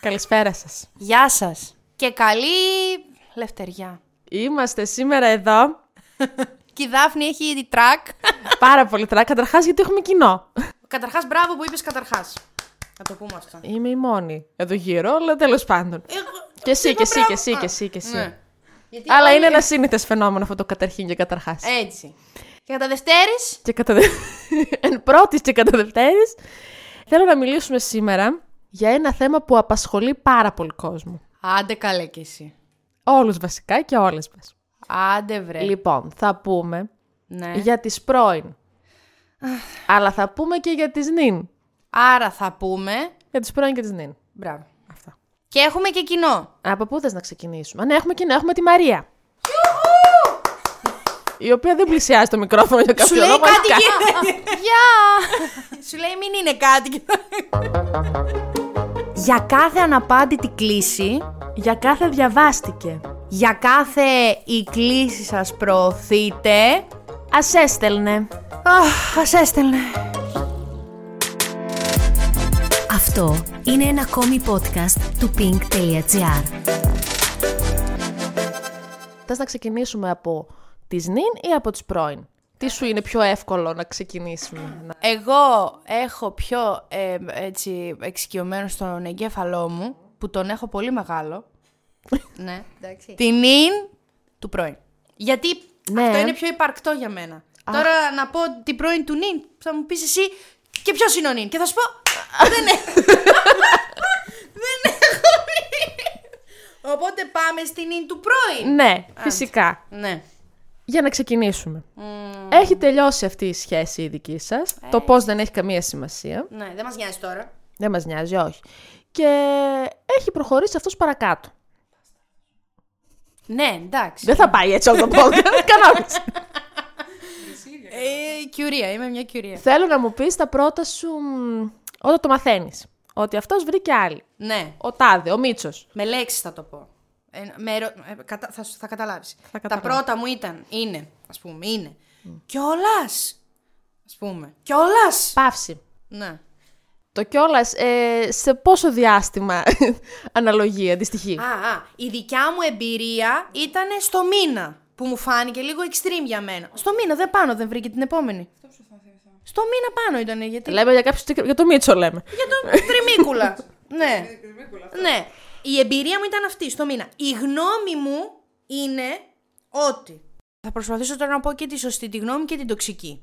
Καλησπέρα σας. Γεια σας. Και καλή λευτεριά. Είμαστε σήμερα εδώ. Και η Δάφνη έχει ήδη τρακ. Πάρα πολύ τρακ. Καταρχάς γιατί έχουμε κοινό. καταρχάς, μπράβο που είπες καταρχάς. Να το πούμε αυτό. Είμαι η μόνη εδώ γύρω, αλλά τέλος πάντων. Και εσύ, και εσύ, και εσύ, και εσύ, και εσύ. Ναι. Γιατί Αλλά όλοι- είναι ένα σύνηθες φαινόμενο αυτό το καταρχήν και καταρχάς. Έτσι. Και κατά Δευτέρης, Και κατά δε... εν πρώτοις και κατά δευτέρης, θέλω να μιλήσουμε σήμερα για ένα θέμα που απασχολεί πάρα πολύ κόσμο. άντε καλέ κι εσύ. Όλους βασικά και όλες μας. Άντε βρε. Λοιπόν, θα πούμε Ναι. για τις πρώην. Αλλά θα πούμε και για τις νυν. Άρα θα πούμε... Για τις πρώην και τις νυν. Μπράβο. Αυτά. Και έχουμε και κοινό. Από πού θες να ξεκινήσουμε; Α, Ναι, έχουμε κοινό. Έχουμε τη Μαρία. Η οποία δεν πλησιάζει το μικρόφωνο για Σου κάποιο λέει λόγο. κάτι έχει και... Γεια! Σου λέει μην είναι κάτι. Για κάθε αναπάντητη κλίση, Για κάθε διαβάστηκε. για κάθε η κλίση σας προωθείτε, Ας έστελνε. Αχ, ας έστελνε. Αυτό είναι ένα ακόμη podcast του pink.gr. Θες να ξεκινήσουμε από τις νυν ή από τις πρώην; Τι σου είναι πιο εύκολο να ξεκινήσουμε. να- Εγώ έχω πιο ε, έτσι εξοικειωμένο στον εγκέφαλό μου, που τον έχω πολύ μεγάλο. ναι, εντάξει. Την ίν του πρώην. Γιατί Ναι. αυτό είναι πιο υπαρκτό για μένα. Τώρα να πω την πρώην του νυν, θα μου πεις εσύ και ποιος είναι ο νυν; Και θα σου πω, δεν έχω. δεν έχω νυν. Οπότε πάμε στην νυν του πρώην. Ναι, φυσικά. Ναι. Για να ξεκινήσουμε. Έχει τελειώσει αυτή η σχέση η δική σας. Το πώς δεν έχει καμία σημασία. Ναι, δεν μας νοιάζει τώρα. Δεν μας νοιάζει, όχι. Και έχει προχωρήσει αυτός παρακάτω. Ναι, εντάξει. Δεν θα πάει έτσι όλο το podcast. Κανόνες. Ε, κιουρία, είμαι μια κιουρία. Θέλω να μου πεις τα πρώτα σου μ, όταν το μαθαίνεις. Ότι αυτός βρήκε άλλη. Ναι. Ο Τάδε, ο Μίτσος. Με λέξεις θα το πω. Ε, με ερω- ε, κατα- θα, σου- θα καταλάβεις. Θα Τα καταλάβω. πρώτα μου ήταν, είναι, ας πούμε, είναι. Κιόλας. Ας πούμε. Κιόλας. Παύση. Ναι. Το κιόλας σε πόσο διάστημα αναλογεί, αντιστοιχεί; Α, α, η δικιά μου εμπειρία ήταν στο μήνα. Που μου φάνηκε λίγο extreme για μένα. Στο μήνα, δεν πάνω, δεν βρήκε την επόμενη. Στο μήνα πάνω ήταν, γιατί. Λέμε για, κάποιο, για το Μίτσο, λέμε. Για τον τριμίκουλα. ναι. ναι. Η εμπειρία μου ήταν αυτή στο μήνα. Η γνώμη μου είναι ότι. Θα προσπαθήσω τώρα να πω και τη σωστή τη γνώμη και την τοξική.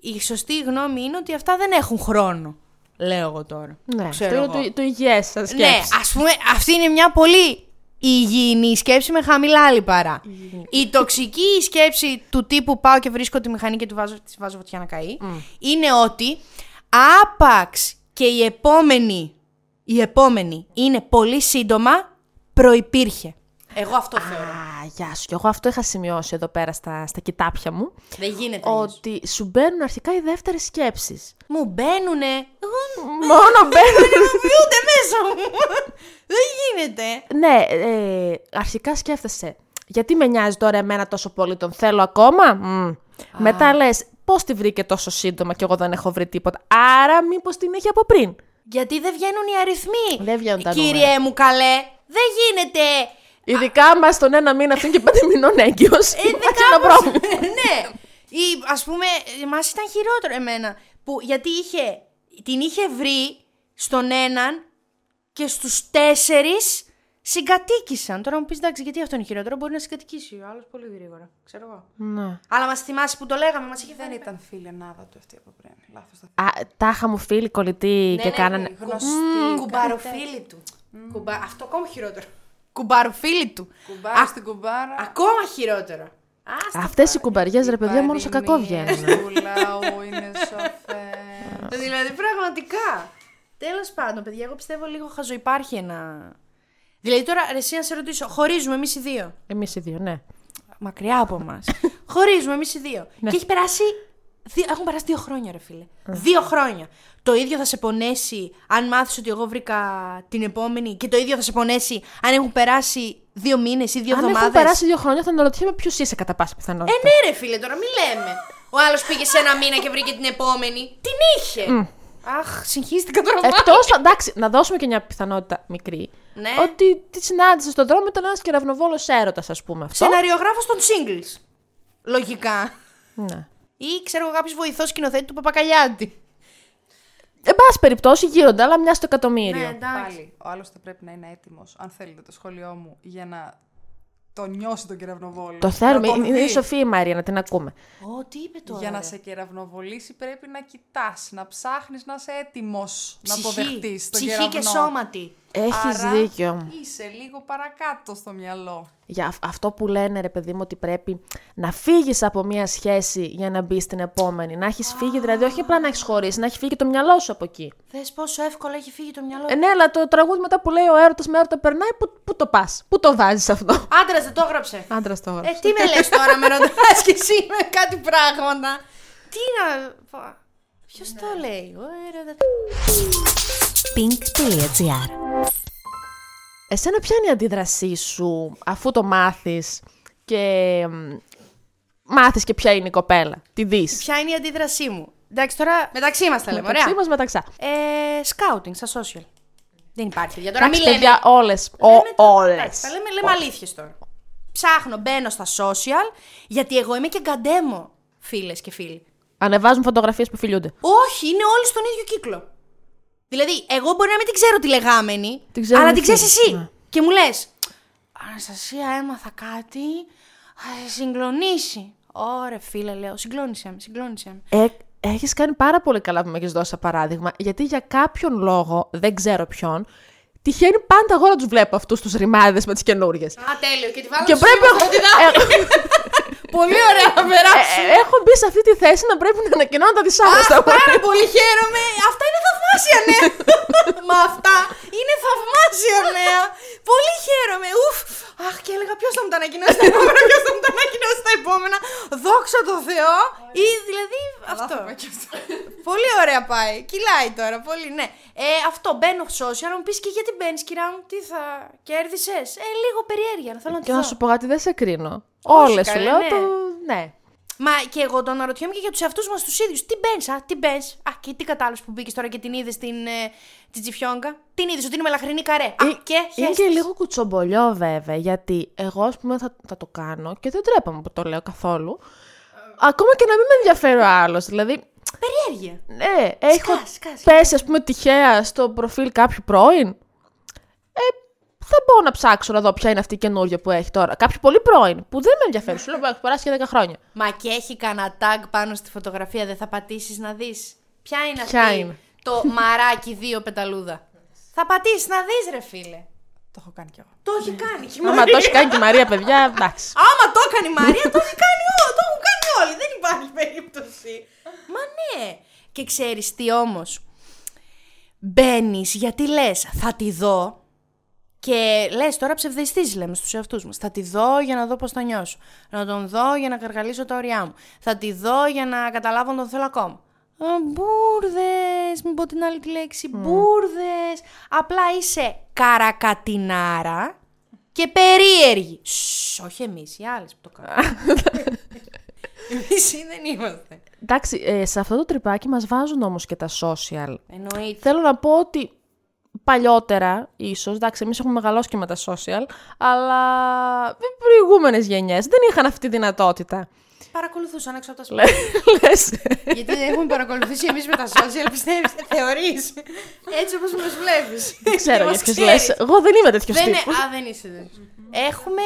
Η σωστή γνώμη είναι ότι αυτά δεν έχουν χρόνο. Λέω εγώ τώρα. Ναι, Ξέρω αυτό είναι εγώ. το, το υγιές σας σκέψη. Ναι, ας πούμε, αυτή είναι μια πολύ υγιεινή σκέψη με χαμηλά λιπαρά. Η τοξική σκέψη του τύπου πάω και βρίσκω τη μηχανή και του βάζω, της βάζω φωτιά να καεί είναι ότι άπαξ και η επόμενη, η επόμενη είναι πολύ σύντομα, προϋπήρχε. Εγώ αυτό θεωρώ. Α, γεια σου. Και εγώ αυτό είχα σημειώσει εδώ πέρα στα, στα κοιτάπια μου. Δεν γίνεται. αλλιώς. Ότι σου μπαίνουν αρχικά οι δεύτερες σκέψεις. Μου μπαίνουνε. Εγώ Μόνο μπαίνουν. ούτε μέσα μου. Δεν γίνεται. ναι, ε, αρχικά σκέφτεσαι. Γιατί με νοιάζει τώρα εμένα τόσο πολύ, τον θέλω ακόμα; Μμ. Μετά λες, πώς τη βρήκε τόσο σύντομα και εγώ δεν έχω βρει τίποτα. Άρα μήπως την έχει από πριν; Γιατί δεν βγαίνουν οι αριθμοί. Δεν βγαίνουν τα Κύριε νούμερα. μου καλέ, δεν γίνεται. Ειδικά μα τον ένα μήνα αυτήν και πέντε μηνών έγκυος. Ε, Υπάρχει ένα πρόβλημα. ναι. Ή ας πούμε, εμάς ήταν χειρότερο εμένα. Που, γιατί είχε, την είχε βρει στον έναν και στους τέσσερις συγκατοίκησαν. Τώρα μου πεις εντάξει, γιατί αυτό είναι χειρότερο. Μπορεί να συγκατοικήσει ο άλλος πολύ γρήγορα. Ξέρω εγώ. Ναι. Αλλά μας θυμάσαι που το λέγαμε, μας είχε Δεν φέρει. ήταν φιλενάδα του αυτή από πριν. Λάθος τα Α, τάχα μου φίλοι κολλητοί και κάνανε. γνωστή. Κουμπαροφίλη του. Κουμπα... Αυτό ακόμα χειρότερο. Κουμπαροφίλη του. Κουμπάρα στην κουμπάρα. Ακόμα χειρότερο. Άστα. Αυτές οι κουμπαριές ρε παιδιά μόνος σε κακό βγαίνουν. Του λαού είναι σοφέ. Δηλαδή, πραγματικά. Τέλος πάντων, παιδιά, εγώ πιστεύω λίγο χαζό. Υπάρχει ένα. Δηλαδή, τώρα ρε, εσύ να σε ρωτήσω, χωρίζουμε εμείς οι δύο. Εμείς οι δύο, ναι. Μακριά από εμάς. χωρίζουμε εμείς οι δύο. Και έχει περάσει. Δύο, έχουν περάσει δύο χρόνια, ρε φίλε. Δύο χρόνια. Το ίδιο θα σε πονέσει αν μάθεις ότι εγώ βρήκα την επόμενη και το ίδιο θα σε πονέσει αν έχουν περάσει δύο μήνες ή δύο Αν εβδομάδες; έχουν περάσει δύο χρόνια, θα αναρωτιέμαι ποιος είσαι κατά πάσα πιθανότητα. Ε, ναι, ρε φίλε, τώρα μην λέμε. Ο άλλος πήγε σε ένα μήνα και βρήκε την επόμενη. Την είχε. Αχ, συγχύστηκα τώρα. Εκτός, εντάξει, να δώσουμε και μια πιθανότητα μικρή. Ναι. Ότι τη συνάντησε στον δρόμο ήταν ένας κεραυνοβόλος έρωτας, ας πούμε αυτό. Σεναριογράφος των singles. Λογικά. Ναι. Ή ξέρω εγώ κάποιος βοηθός σκηνοθέτη του Παπακαλιάτη. Εν πάση περιπτώσει γίνονται, αλλά μια στο εκατομμύριο. Ναι, εντάξει. Πάλι, ο άλλος θα πρέπει να είναι έτοιμος, αν θέλετε το σχόλιο μου, για να το νιώσει τον κεραυνοβόλο. Το να θέλουμε. τον Είναι η δει. Σοφία η Μαρία, να την ακούμε. Ω, τι είπε τώρα. Για να ρε. σε κεραυνοβολήσει πρέπει να κοιτάς, να ψάχνεις να είσαι έτοιμος να Ψυχή. αποδεχτείς τον Ψυχή κεραυνό. και σώματι. Έχεις Άρα δίκιο. είσαι λίγο παρακάτω στο μυαλό. Για αυ- αυτό που λένε, ρε παιδί μου, ότι πρέπει να φύγεις από μία σχέση για να μπει στην επόμενη. Να έχεις φύγει, δηλαδή, όχι απλά να έχεις χωρίσει, να έχει φύγει το μυαλό σου από εκεί. Θες πόσο εύκολα έχει φύγει το μυαλό. Ε, ναι, αλλά το τραγούδι μετά που λέει ο έρωτας με έρωτα περνάει, πού, πού το πας, πού το βάζεις αυτό; Άντρας δεν το έγραψε. Άντρας το έγραψε. Ε, τι με λες τώρα, με ρωτάς και εσύ με κάτι πράγματα. Τι να... Ποιος το λέει, ο έρωτας. pink.gr Εσένα ποια είναι η αντίδρασή σου αφού το μάθεις και μ, μάθεις και ποια είναι η κοπέλα, τη δεις; Ποια είναι η αντίδρασή μου; Εντάξει, τώρα μεταξύ μας τα λέμε, Μεταξύ ωραία. μας μεταξά. Ε, scouting στα social. Δεν υπάρχει παιδιά. Τώρα Εντάξει, μην λέμε. παιδιά, όλες, ο, λέμε τα- όλες. εντάξει, Τα λέμε, λέμε αλήθειες τώρα. Ψάχνω, μπαίνω στα social, γιατί εγώ είμαι και γκαντέμο, φίλες και φίλοι. Ανεβάζουν φωτογραφίες που φιλιούνται. Όχι, είναι όλοι στον ίδιο κύκλο. Δηλαδή, εγώ μπορεί να μην την ξέρω τη λεγάμενη, Την ξέρουν αλλά οι την ξέρεις φίλοι, εσύ. ναι. Και μου λες, Αναστασία, έμαθα κάτι. Θα σε συγκλονίσει. Ωραία, φίλε, λέω, συγκλώνησε με, συγκλώνησε με. Ε, έχεις κάνει πάρα πολύ καλά που με έχεις δώσει ένα παράδειγμα, γιατί για κάποιον λόγο, δεν ξέρω ποιον, τυχαίνει πάντα εγώ να τους βλέπω αυτούς τους ρημάδες με τις καινούριες. Α, τέλειο. Και τη βάλω Και στο πρέπει σήμα εγώ... στο διδάκι. Πολύ ωραία να περάσει. Ε, ε, έχω μπει σε αυτή τη θέση να πρέπει να ανακοινώνω τα δυσάρεστα μου. Πάρα πολύ χαίρομαι. Αυτά είναι θαυμάσια νέα. Μα αυτά είναι θαυμάσια νέα. Πολύ χαίρομαι. Ουφ. Αχ, και έλεγα ποιος θα μου τα ανακοινώσει τα επόμενα. Ποιος θα μου τα ανακοινώσει τα επόμενα. Δόξα τω Θεώ. Ή δηλαδή αυτό. Θα πω και αυτό. Πολύ ωραία πάει. Κυλάει τώρα. Πολύ, ναι. Ε, αυτό μπαίνω social. Να μου πεις και γιατί μπαίνεις, κυρία μου, τι θα κέρδισες; Ε, λίγο περιέργεια. Θέλω να Και τη να δω. σου πω κάτι, δεν σε κρίνω. Όχι, Όλες σου καλέ, λέω ναι. το... Ναι. Μα και εγώ το αναρωτιέμαι και για τους εαυτούς μας τους ίδιους. Τι μπαίνεις, α, τι μπαίνεις. Α, και τι κατάλαβε που μπήκες τώρα και την είδες στην ε, την Τζιφιόγκα. Την είδες ότι είναι μελαχρινή καρέ. Α, Ε, και Είναι χέστης. και λίγο κουτσομπολιό βέβαια, γιατί εγώ ας πούμε θα, θα το κάνω και δεν τρέπαμε που το λέω καθόλου. Ακόμα και να μην με ενδιαφέρει ο άλλος. Δηλαδή, Περιέργεια. ναι, έχω σκάς. πέσει ας πούμε τυχαία στο προφίλ κάποιου πρώην. Ε, θα μπορώ να ψάξω να δω ποια είναι αυτή η καινούργια που έχει τώρα. Κάποιο πολύ πρώην που δεν με ενδιαφέρει. Σου λέω, έχει περάσει και 10 χρόνια. Μα και έχει κανένα tag πάνω στη φωτογραφία, δεν θα πατήσεις να δεις. Ποια είναι Ποια αυτή είναι; το μαράκι δύο πεταλούδα; θα πατήσεις να δεις, ρε φίλε. Το έχω κάνει κι εγώ. Το έχει κάνει και η Άμα Μαρία. το έχει κάνει και η Μαρία, παιδιά, εντάξει. Άμα το έκανε η Μαρία, το έχει κάνει όλοι. Το έχουν κάνει όλοι. Δεν υπάρχει περίπτωση. Μα ναι. Και ξέρεις τι όμως. Μπαίνεις γιατί λες, θα τη δω. Και λες, τώρα ψευδεστή λέμε στους εαυτούς μας. Θα τη δω για να δω πώς θα νιώσω. Να τον δω για να καργαλίσω τα ωριά μου. Θα τη δω για να καταλάβω αν τον θέλω ακόμα. Μπούρδε! Μην πω την άλλη τη λέξη. Μπούρδε! Απλά είσαι καρακατινάρα και περίεργη. Σσ, όχι εμείς, οι άλλες που το κάνουν. εμείς δεν είμαστε. Εντάξει, ε, σε αυτό το τρυπάκι μας βάζουν όμως και τα social. Εννοείται. Θέλω να πω ότι παλιότερα, ίσως, εντάξει, εμείς έχουμε μεγαλώσει και με τα social, αλλά οι προηγούμενες γενιές δεν είχαν αυτή τη δυνατότητα. Παρακολουθούσαν έξω από τα σπίτια. Λες. Γιατί δεν έχουμε παρακολουθήσει εμείς με τα social, πιστεύεις, θεωρείς. Έτσι όπως μα βλέπεις. Δεν ξέρω για ποιους λες. Εγώ δεν είμαι τέτοιος Δεν είναι, τύπος. α, δεν είσαι τέτοιος. Έχουμε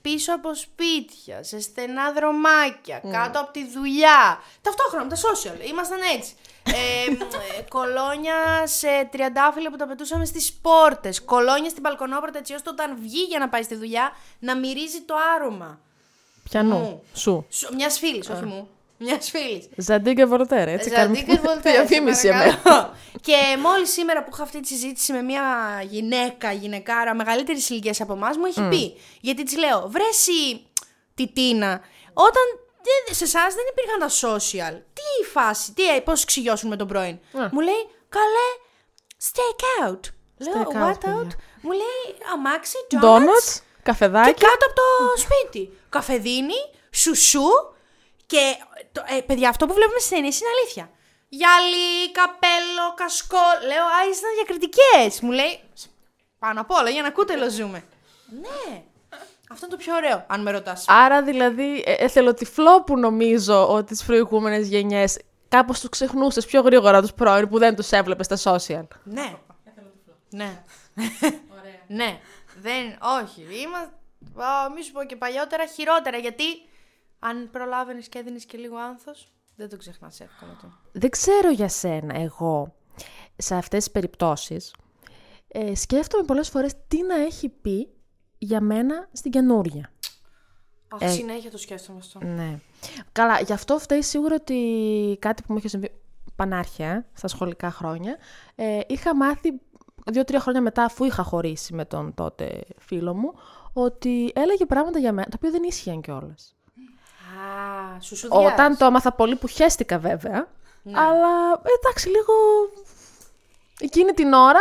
πίσω από σπίτια, σε στενά δρομάκια, κάτω από τη δουλειά. Ταυτόχρονα με τα social. Ήμασταν έτσι. Ε, ε, κολόνια σε τριαντάφυλλα που τα πετούσαμε στις πόρτες. Κολόνια στην μπαλκονόπορτα έτσι ώστε όταν βγει για να πάει στη δουλειά να μυρίζει το άρωμα. Πιανού, Μου. σου. Μιας φίλης, όχι μου. Μιας φίλης. Ζαντίγκε Βολτέρ, έτσι κάνουμε Ζαντίκες Βολτέρ, διαφήμιση σε εμένα. παρακαλώ. και μόλις σήμερα που είχα αυτή τη συζήτηση με μια γυναίκα, γυναικάρα μεγαλύτερης ηλικίας από εμάς, μου έχει πει. Γιατί της λέω, βρέσει τη Τίνα, όταν δεν- σε εσάς δεν υπήρχαν τα social. Τι φάση, τι, πώς ξυγιώσουν με τον πρώην. Μου λέει, καλέ, stake out. Λέω, Stake out, what παιδιά. out; Μου λέει, αμάξι, donuts, Donuts, και καφεδάκι. κάτω από το σπίτι. Καφεδίνη, σουσού και. Το, ε, παιδιά, αυτό που βλέπουμε στι ταινίε είναι αλήθεια. Γυαλί, καπέλο, κασκό. Λέω, Α, ήσασταν διακριτικές. Μου λέει, πάνω απ' όλα, για να κούτελο ζούμε. ναι. Αυτό είναι το πιο ωραίο, αν με ρωτάς. Άρα δηλαδή ε, εθελοτυφλό που νομίζω ότι τις προηγούμενες γενιές κάπως τους ξεχνούσες πιο γρήγορα τους πρώην που δεν τους έβλεπες στα social. Ναι. ναι. ναι. Δεν, όχι. Είμαστε. Μη σου πω και παλιότερα χειρότερα. Γιατί αν προλάβαινες και έδινες και λίγο άνθος, δεν το ξεχνάς εύκολα το. Δεν ξέρω για σένα εγώ σε αυτές τις περιπτώσεις ε, σκέφτομαι πολλές φορές τι να έχει πει για μένα στην καινούρια. Αχ, συνέχεια το σκέφτομαι αυτό. Ναι. Καλά, γι' αυτό φταίει σίγουρα ότι κάτι που μου είχε συμβεί πανάρχια στα σχολικά χρόνια. Ε, είχα μάθει δύο-τρία χρόνια μετά, αφού είχα χωρίσει με τον τότε φίλο μου, ότι έλεγε πράγματα για μένα, τα οποία δεν ίσχυαν κιόλας. Α, σου σου Όταν το έμαθα πολύ που χέστηκα βέβαια, αλλά εντάξει, λίγο εκείνη την ώρα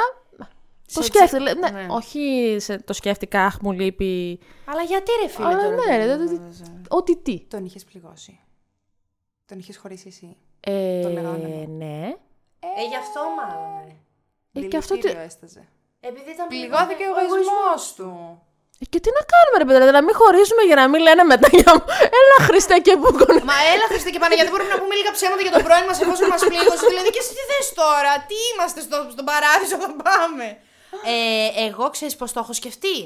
το Σε σκέφτηκα. τσε- Ναι, ναι. όχι σε, το σκέφτηκα, αχ, μου λείπει. Αλλά γιατί ρε φίλε Αλλά τώρα. ναι, ρε, δεν δε- δε- βάζα. Ότι τι. Τον είχες πληγώσει. Τον είχες χωρίσει εσύ. Ε, Το λέγανε. ναι. Ε, γι' αυτό μάλλον. Ρε. Ε, και αυτό τι... Δηλητήριο έσταζε. Επειδή ήταν Πληγώθηκε ο εγωισμός του. Ε, Και τι να κάνουμε, ρε παιδιά, δηλαδή, να μην χωρίσουμε για να μην λένε μετά για μου. Έλα, Χριστέ και Μπούκον. Μα έλα Χριστέ και Παναγία, δεν μπορούμε να πούμε λίγα ψέματα για τον πρώην μας εφόσον μας πλήγωσε. Δηλαδή και εσύ τι θες τώρα, τι είμαστε στο, στον παράδεισο θα πάμε. Ε, εγώ ξέρεις πώς το έχω σκεφτεί.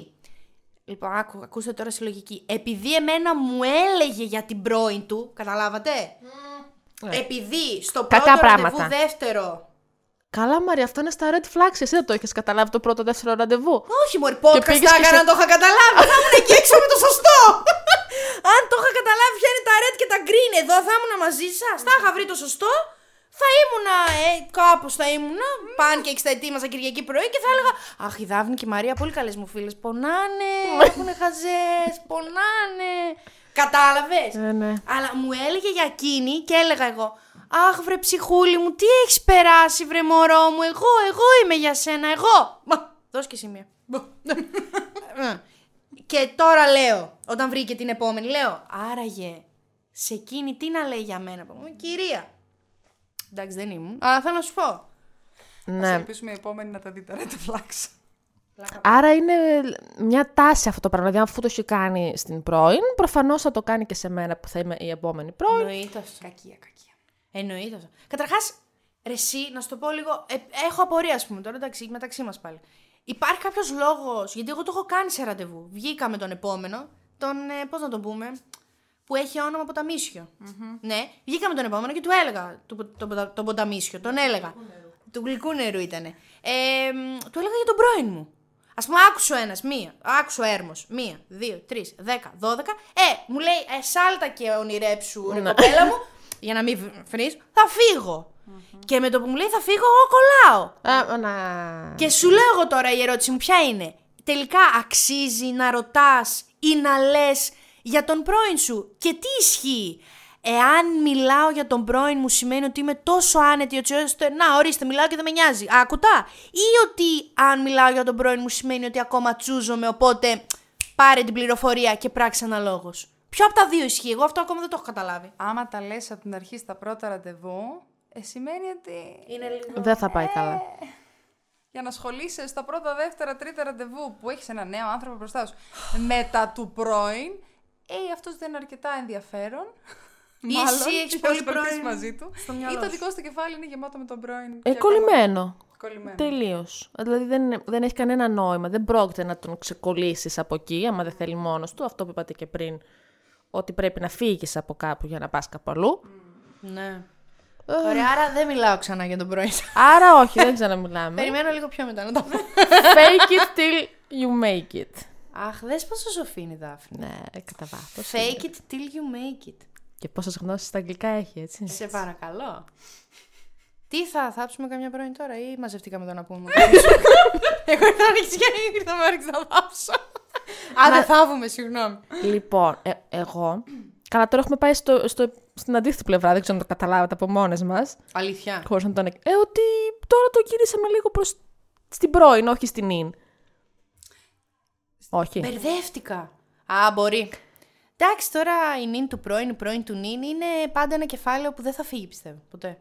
Λοιπόν, άκου, ακούστε τώρα στη λογική. Επειδή εμένα μου έλεγε για την πρώην του, καταλάβατε; Επειδή στο Κακά πρώτο πράγματα. ραντεβού δεύτερο. Καλά, Μαρία, αυτά είναι στα red flags. Εσύ δεν το έχει καταλάβει το πρώτο δεύτερο ραντεβού. Όχι, Μωρή, podcast πήγες θα και έκανα σε- να το είχα καταλάβει. θα ήμουν εκεί έξω με το σωστό. Αν το είχα καταλάβει ποια είναι τα red και τα green εδώ, θα ήμουν μαζί σας. Θα είχα βρει το σωστό. Θα ήμουνα, ε, κάπως θα ήμουνα. Pancakes θα ετοίμαζα Κυριακή πρωί και θα έλεγα Αχ, η Δάφνη και η Μαρία, πολύ καλές μου φίλες. Πονάνε, έχουν χαζές, πονάνε. Κατάλαβες; Ε, ναι. Αλλά μου έλεγε για εκείνη και έλεγα εγώ Αχ βρε ψυχούλη μου, τι έχεις περάσει βρε μωρό μου, εγώ, εγώ είμαι για σένα, εγώ. Μα, δώσ' και εσύ μία. Ε. και τώρα λέω, όταν βρήκε την επόμενη, λέω, άραγε, σε εκείνη τι να λέει για μένα. Μου, Κυρία. Εντάξει δεν ήμουν, αλλά θέλω να σου πω. Ας Ναι. ελπίσουμε η επόμενη να τα δει τα red flags. Άρα είναι μια τάση αυτό το πράγμα. Δηλαδή, αφού το έχει κάνει στην πρώην, προφανώς θα το κάνει και σε μένα που θα είμαι η επόμενη πρώην. Εννοείται αυτό. Κακία, κακία. Εννοείται αυτό. Καταρχάς, εσύ, να σου το πω λίγο. ε, έχω απορία, ας πούμε, τώρα εντάξει, μεταξύ μας πάλι. Υπάρχει κάποιος λόγος, γιατί εγώ το έχω κάνει σε ραντεβού. Βγήκα με τον επόμενο, τον. Ε, Πώς να τον πούμε, που έχει όνομα ποταμίσιο. Ναι, βγήκα με τον επόμενο και του έλεγα. Του, το, το, τον ποταμίσιο, τον έλεγα. Του γλυκού νερού ήταν. Ε, μ, του έλεγα για τον πρώην μου. Α πούμε, άκουσε ο ένας, μία. Άκουσε ο έρμος. Μία, δύο, τρεις, δέκα, δώδεκα. Ε, μου λέει, ε, σάλτα και ονειρέψου, ρε κοπέλα μου, για να μην βρει, θα φύγω. Και με το που μου λέει θα φύγω, εγώ κολλάω. Α, να... Και σου λέω εγώ τώρα η ερώτηση μου ποια είναι; Τελικά αξίζει να ρωτάς ή να λες για τον πρώην σου; Και τι ισχύει; Εάν μιλάω για τον πρώην μου σημαίνει ότι είμαι τόσο άνετη έτσι ώστε να ορίστε μιλάω και δεν με νοιάζει. Άκουτα. Ή ότι αν μιλάω για τον πρώην μου σημαίνει ότι ακόμα τσούζομαι οπότε πάρε την πληροφορία και πράξει αναλόγως. Ποιο από τα δύο ισχύει. Εγώ αυτό ακόμα δεν το έχω καταλάβει. Άμα τα λες από την αρχή στα πρώτα ραντεβού, ε, σημαίνει ότι Είναι λίγο... Δεν θα πάει καλά. για να ασχολείσαι στα πρώτα, δεύτερα, τρίτα ραντεβού που έχεις ένα νέο άνθρωπο μπροστά σου μετά του πρώην, ε, αυτός δεν είναι αρκετά ενδιαφέρον. Ή Μάλλον, εσύ έχεις για να πολύ ασχοληθείς πρώην μαζί του. στο Ή μυαλό το σου. δικό σου κεφάλι είναι γεμάτο με τον πρώην. Ε, και ακόμα- κολλημένο. Κολλημένο. Τελείως. Δηλαδή δεν, είναι- δεν έχει κανένα νόημα. Δεν πρόκειται να τον ξεκολλήσεις από εκεί, άμα δεν θέλει μόνος του. Αυτό που είπατε και πριν, ότι πρέπει να φύγεις από κάπου για να πας κάπου αλλού. Ναι. Ωραία, άρα δεν μιλάω ξανά για τον πρώην. Άρα όχι, δεν ξαναμιλάμε. Περιμένω λίγο πιο μετά να το πω. Fake it till you make it. Αχ, δες πόσο σοφή είναι η Δάφνη. Ναι, κατά βάθος. Fake it till you make it. Και πόσες γνώσεις στα αγγλικά έχει, έτσι. Σε παρακαλώ. Τι θα θάψουμε καμιά πρώην τώρα ή μαζευτήκαμε το να πούμε; Εγώ ήρθα να ρίξει και ήρθα να ρίξει να θάψω. Α, δεν θάβουμε, συγγνώμη. λοιπόν, ε, εγώ. Καλά, τώρα έχουμε πάει στο, στο, στην αντίθετη πλευρά, δεν ξέρω αν το καταλάβατε από μόνες μας. Αλήθεια. Χωρίς να τον. εκ- Ε, ότι τώρα το γυρίσαμε λίγο προς στην πρώην, όχι στην ίν. Όχι. Μπερδεύτηκα. Α, μπορεί. Εντάξει, τώρα η νυν του πρώην, η πρώην του νυν είναι πάντα ένα κεφάλαιο που δεν θα φύγει, πιστεύω. Ποτέ.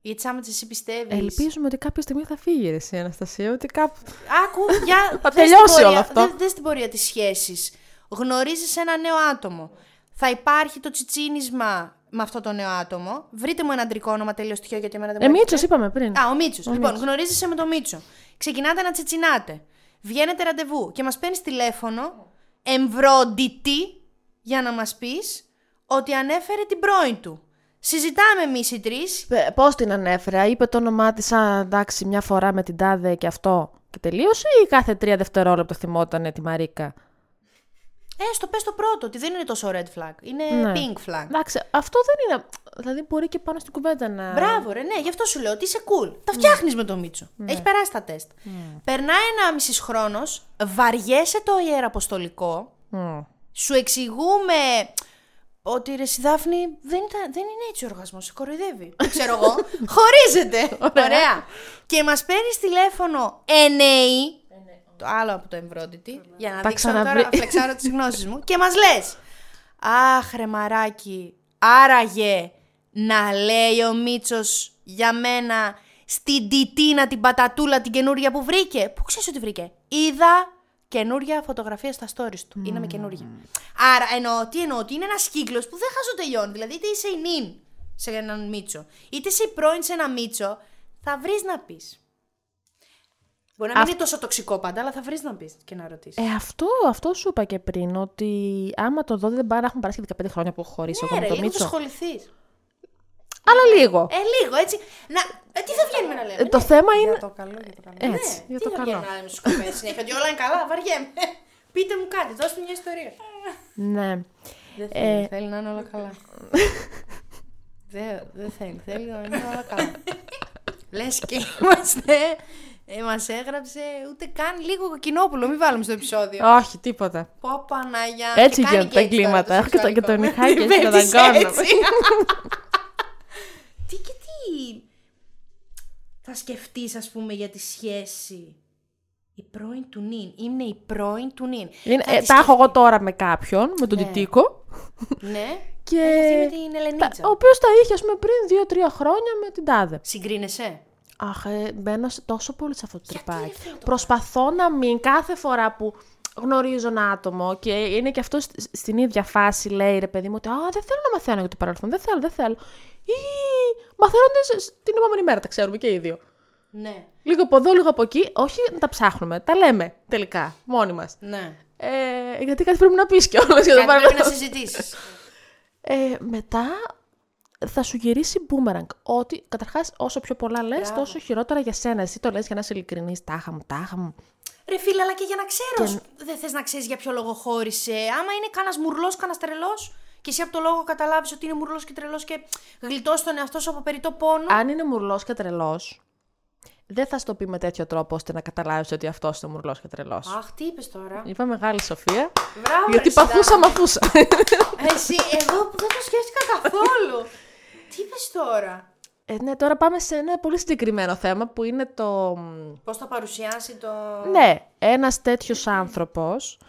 Γιατί σαν εσύ πιστεύει. Ελπίζουμε ότι κάποια στιγμή θα φύγει ρε, εσύ, Αναστασία. Ότι κάπου. Άκου, για. Θα δες τελειώσει την πορεία- όλο αυτό. Δες, δες την πορεία της σχέσης. Γνωρίζεις ένα νέο άτομο. Θα υπάρχει το τσιτσίνισμα με αυτό το νέο άτομο. Βρείτε μου ένα αντρικό όνομα τελείως τυχαίο γιατί εμένα δεν Ε, μου Μίτσος, έρχεται. είπαμε πριν. Α, ο Μίτσος. Λοιπόν, γνωρίζεσαι με τον Μίτσο. Ξεκινάτε να τσιτσινάτε. Βγαίνετε ραντεβού και μας παίρνεις τηλέφωνο εμβρόντιτη για να μας πεις ότι ανέφερε την πρώην του. Συζητάμε εμείς οι τρεις. Πώς την ανέφερα, είπε το όνομά της, εντάξει, μια φορά με την τάδε και αυτό και τελείωσε, ή κάθε τρία δευτερόλεπτα θυμόταν τη Μαρίκα; Έστω, πες το πρώτο, ότι δεν είναι τόσο red flag. Είναι Ναι. pink flag. Εντάξει, αυτό δεν είναι. Δηλαδή μπορεί και πάνω στην κουβέντα να. Μπράβο, ρε, ναι, γι' αυτό σου λέω ότι είσαι cool. Τα φτιάχνεις με τον Μίτσο. Έχεις περάσει τα τεστ. Περνάει ένα μισής χρόνος, βαριέσαι το ιεραποστολικό, Μμ. Σου εξηγούμε ότι ρε εσύ, Δάφνη, δεν, ήταν, δεν είναι έτσι ο οργασμός, σε κοροϊδεύει. Δεν ξέρω εγώ. Χωρίζεται. Ωραία. Και μας παίρνει τηλέφωνο ενέη. Το άλλο από το εμβρόντιτη. Για να Τα δείξω ξαναβρει- τώρα, φλεξάρω τις γνώσεις μου. Και μας λες. Αχ, ρε μαράκι, άραγε να λέει ο Μίτσος για μένα στην τιτίνα την πατατούλα την καινούρια που βρήκε. Πού ξέρεις ότι βρήκε; Είδα καινούρια φωτογραφία στα stories του. Είναι με καινούρια. Άρα εννοώ, τι εννοώ, ότι είναι ένας κύκλος που δεν χαζοτελειώνει. Δηλαδή, είτε είσαι η νυν σε έναν Μίτσο, είτε είσαι η πρώην σε ένα Μίτσο, θα βρεις να πεις. Μπορεί να μην είναι τόσο τοξικό πάντα, αλλά θα βρεις να πεις και να ρωτήσεις. Ε, αυτό, αυτό σου είπα και πριν, ότι άμα το δω δεν πάει να έχουν περάσει και 15 χρόνια που έχω χωρίσει εγώ ναι, με ρε, το λίγο θα Μίτσο. ασχοληθείς. Αλλά λίγο. Ε, λίγο έτσι. Να, ε, τι θα βγαίνουμε να λέμε; Ε, το θέμα είναι. Για το καλό, για το καλό. Έτσι, Ναι, για τι το θα καλό. βγαίνουμε να λέμε στου καφέ συνέχεια; Ότι όλα είναι καλά, βαριέμαι. Πείτε μου κάτι, δώστε μια ιστορία. Ναι. Δεν Ε, θέλει, θέλει να είναι όλα καλά. Δεν δεν θέλει, θέλει να είναι όλα καλά. Λες και είμαστε. Ε, μας έγραψε ούτε καν λίγο κοκκινόπουλο. Μην βάλουμε στο επεισόδιο. Όχι, τίποτα. Πω Παναγιά. Έτσι Και κάνει γίνονται τα και έτσι τώρα εγκλήματα. Έχω και το- και το σεξουαλικό. νυχάκι έτσι να Πέφτεις δαγκώνω. έτσι. Τι και τι θα σκεφτείς ας πούμε για τη σχέση η πρώην του νυν. Είναι η πρώην του νυν. Είναι, Θα ε, τη τα έχω σκεφτείς. εγώ τώρα με κάποιον, με τον Ναι. Τιτίκο. Ναι. Και... Έχει αυτή με την τα- Ελενίτσα. ο οποίος τα είχε, ας πούμε, πριν 2-3 χρόνια με την τάδε. Συγκρίνεσαι; Αχ, ε, μπαίνω σε- τόσο πολύ σε αυτό το τρυπάκι. ρε φίλε, το Προσπαθώ να μην κάθε φορά που γνωρίζω ένα άτομο και είναι και αυτό σ- στην ίδια φάση, λέει ρε παιδί μου, ότι Α, δεν θέλω να μαθαίνω για το παρελθόν. Δεν θέλω, δεν θέλω. Ή μαθαίνονται σε- σε- την επόμενη μέρα, τα ξέρουμε και οι δύο. Ναι. Λίγο από εδώ, λίγο από εκεί. Όχι να τα ψάχνουμε. Τα λέμε τελικά, μόνοι μας. Ναι. Ε, γιατί κάτι πρέπει να πεις κιόλας για το Κάτι πρέπει να παρελθόν. συζητήσεις. Ε, μετά θα σου γυρίσει boomerang. Ότι καταρχάς, όσο πιο πολλά λες, τόσο χειρότερα για σένα. Εσύ το λες για να είσαι ειλικρινής. Τάχα μου, τάχα μου. Ρε φίλε, αλλά και για να ξέρω. Δεν θες να ξέρεις για ποιο λόγο χώρισε. Άμα είναι κανένας μουρλός, κανένας τρελός. Και εσύ από το λόγο καταλάβεις ότι είναι μουρλός και τρελός και γλιτώσεις τον εαυτό σου από περιττό πόνο. Αν είναι μουρλός και τρελός, δεν θα στο πει με τέτοιο τρόπο ώστε να καταλάβεις ότι αυτός είναι μουρλός και τρελός. Αχ, τι είπες τώρα. Είπα μεγάλη Σοφία. Μπράβο, γιατί ρε, παθούσα, μαθούσα. Εσύ, εγώ που δεν το σκέφτηκα καθόλου. τι είπες τώρα; ε, ναι, τώρα πάμε σε ένα πολύ συγκεκριμένο θέμα που είναι το. Πώς θα παρουσιάσει το. Ναι, ένας τέτοιος άνθρωπος ε,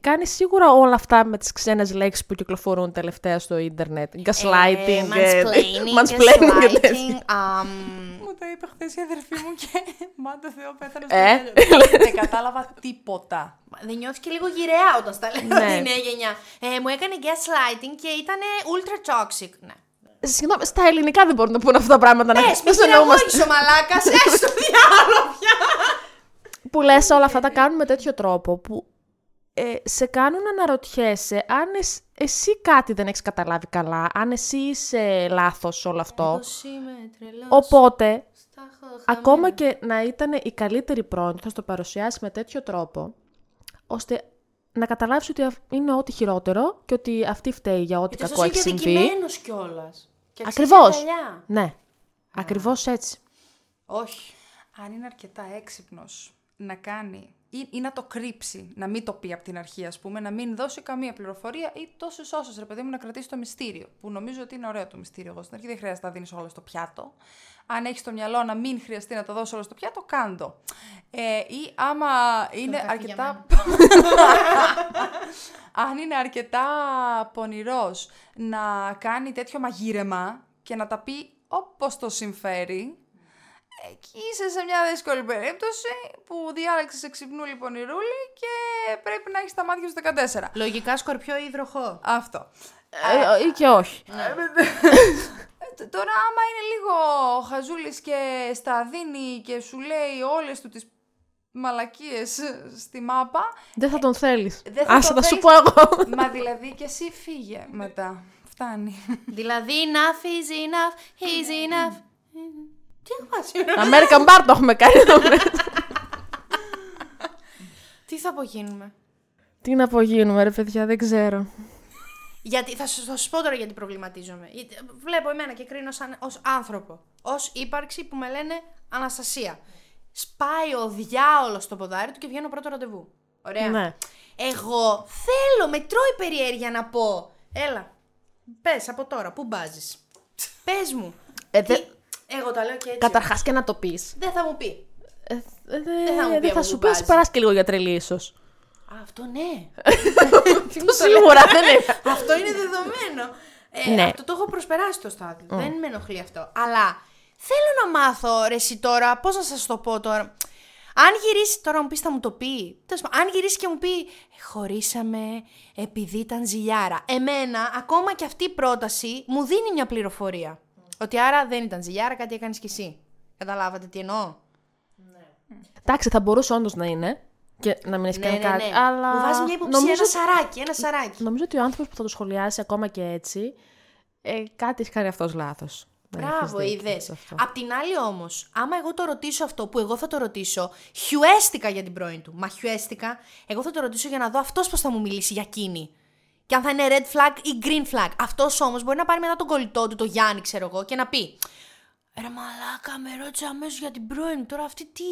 κάνει σίγουρα όλα αυτά με τις ξένες λέξεις που κυκλοφορούν τελευταία στο ίντερνετ. Gaslighting, Ε, ε, mansplaining, mansplaining και τέτοια. gaslighting, αμ, Μου το είπε χθες η αδερφή μου και μάντα Θεό πέθανε Ε. στο γέλιο. Δεν κατάλαβα τίποτα. Δεν νιώθει και λίγο γυραιά όταν στα λέει Ναι. η νέα γενιά. Ε, μου έκανε gaslighting και ήταν ultra toxic. Ναι. Συγγνώμη, στα ελληνικά δεν μπορούν να πούνε αυτά τα πράγματα. να Πες, μη πώς εννοούμαστε. χειραγώγεις ο μαλάκας, έστω διάλογο πια. Που λες όλα αυτά τα κάνουν με τέτοιο τρόπο που ε, σε κάνουν να αναρωτιέσαι αν εσ- εσύ κάτι δεν έχεις καταλάβει καλά, αν εσύ είσαι λάθος σε όλο αυτό. Πώς είμαι τρελός. Οπότε, στα έχω ακόμα χαμένα. και να ήταν η καλύτερη πρώην, θα στο παρουσιάσει με τέτοιο τρόπο, ώστε να καταλάβεις ότι αυ- είναι ό,τι χειρότερο και ότι αυτή φταίει για ό,τι Ήταν κακό έχει τόσο συμβεί. δικημένος κιόλας. Και αξίζει Ακριβώς. αγκαλιά. Ναι, ακριβώς έτσι. Όχι. Αν είναι αρκετά έξυπνος να κάνει ή, ή να το κρύψει, να μην το πει από την αρχή, ας πούμε, να μην δώσει καμία πληροφορία ή τόσο όσο ρε παιδί μου να κρατήσει το μυστήριο. Που νομίζω ότι είναι ωραίο το μυστήριο. Εγώ στην αρχή δεν χρειάζεται να δίνεις όλα στο πιάτο. Αν έχεις στο μυαλό να μην χρειαστεί να το δώσεις όλα στο πιάτο, κάντο. Ε, ή άμα είναι καφέ για αρκετά. Αν είναι αρκετά πονηρός να κάνει τέτοιο μαγείρεμα και να τα πει όπως το συμφέρει. Εκεί είσαι σε μια δύσκολη περίπτωση που διάλεξες εξυπνού λοιπόν η ρούλη και πρέπει να έχεις τα μάτια σου 14. Λογικά σκορπιό ή υδροχό; Αυτό. Ε, ή και όχι. Ε, Τώρα άμα είναι λίγο χαζούλης και στα δίνει και σου λέει όλες του τις μαλακίες στη μάπα, Δεν θα τον θέλεις. δεν θα Άσε, το θα σου θέλεις. πω εγώ. Μα δηλαδή και εσύ φύγε μετά. Φτάνει. δηλαδή, enough is enough, is enough. Τι έχω πάθει, American Bar το έχουμε κάνει εδώ μέσα. Τι θα απογίνουμε; Τι να απογίνουμε, ρε παιδιά, δεν ξέρω. Γιατί, θα, σου, θα σου πω τώρα γιατί προβληματίζομαι. Γιατί Βλέπω εμένα και κρίνω σαν, ως άνθρωπο. Ως ύπαρξη που με λένε Αναστασία. Σπάει ο διάολος στο ποδάρι του και βγαίνω πρώτο ραντεβού. Ωραία. Ναι. Εγώ θέλω, με τρώει περιέργεια να πω. Έλα, πες από τώρα, πού μπάζεις; Πες μου. Ε, Τι- δε- Εγώ τα λέω και έτσι. Καταρχάς και να το πεις. Δεν θα μου πει. Ε, ε, Δεν θα μου πει δεν θα από σου πού πεις, βάζει. περάσει και λίγο για τρελή, ίσως. Α, αυτό ναι. Σίγουρα δεν είναι. αυτό είναι δεδομένο. Ε, Ναι. Αυτό το έχω προσπεράσει το στάδιο. Δεν με ενοχλεί αυτό. Αλλά θέλω να μάθω ρε εσύ τώρα, πώς να σας το πω τώρα. Αν γυρίσεις, τώρα μου πεις θα μου το πει. Τέλος πάντων, αν γυρίσεις και μου πει «Ε, χωρίσαμε επειδή ήταν ζηλιάρα. Εμένα, ακόμα και αυτή η πρόταση μου δίνει μια πληροφορία. Ότι άρα δεν ήταν ζηλιάρα, κάτι έκανες κι εσύ. Καταλάβατε τι εννοώ; Εντάξει, θα μπορούσε όντως να είναι και να μην έχει Ναι, κάνει ναι, κάτι. ναι. Αλλά Μου βάζει μια υποψία, νομίζω, ένα σαράκι, ένα σαράκι. νομίζω ότι ο άνθρωπος που θα το σχολιάσει ακόμα και έτσι, ε, κάτι έχει κάνει αυτός λάθος. Μπράβο, είδες. Απ' την άλλη όμως, άμα εγώ το ρωτήσω αυτό που εγώ θα το ρωτήσω, χιουέστηκα για την πρώην του. Μα χιουέστηκα, εγώ θα το ρωτήσω για να δω αυτός πώς θα μου μιλήσει για εκείνη. Και αν θα είναι red flag ή green flag. Αυτός όμως μπορεί να πάρει μετά τον κολλητό του, το Γιάννη, ξέρω εγώ, και να πει. Ρε μαλάκα, με ρώτησε αμέσως για την πρώην μου. Τώρα αυτή τι.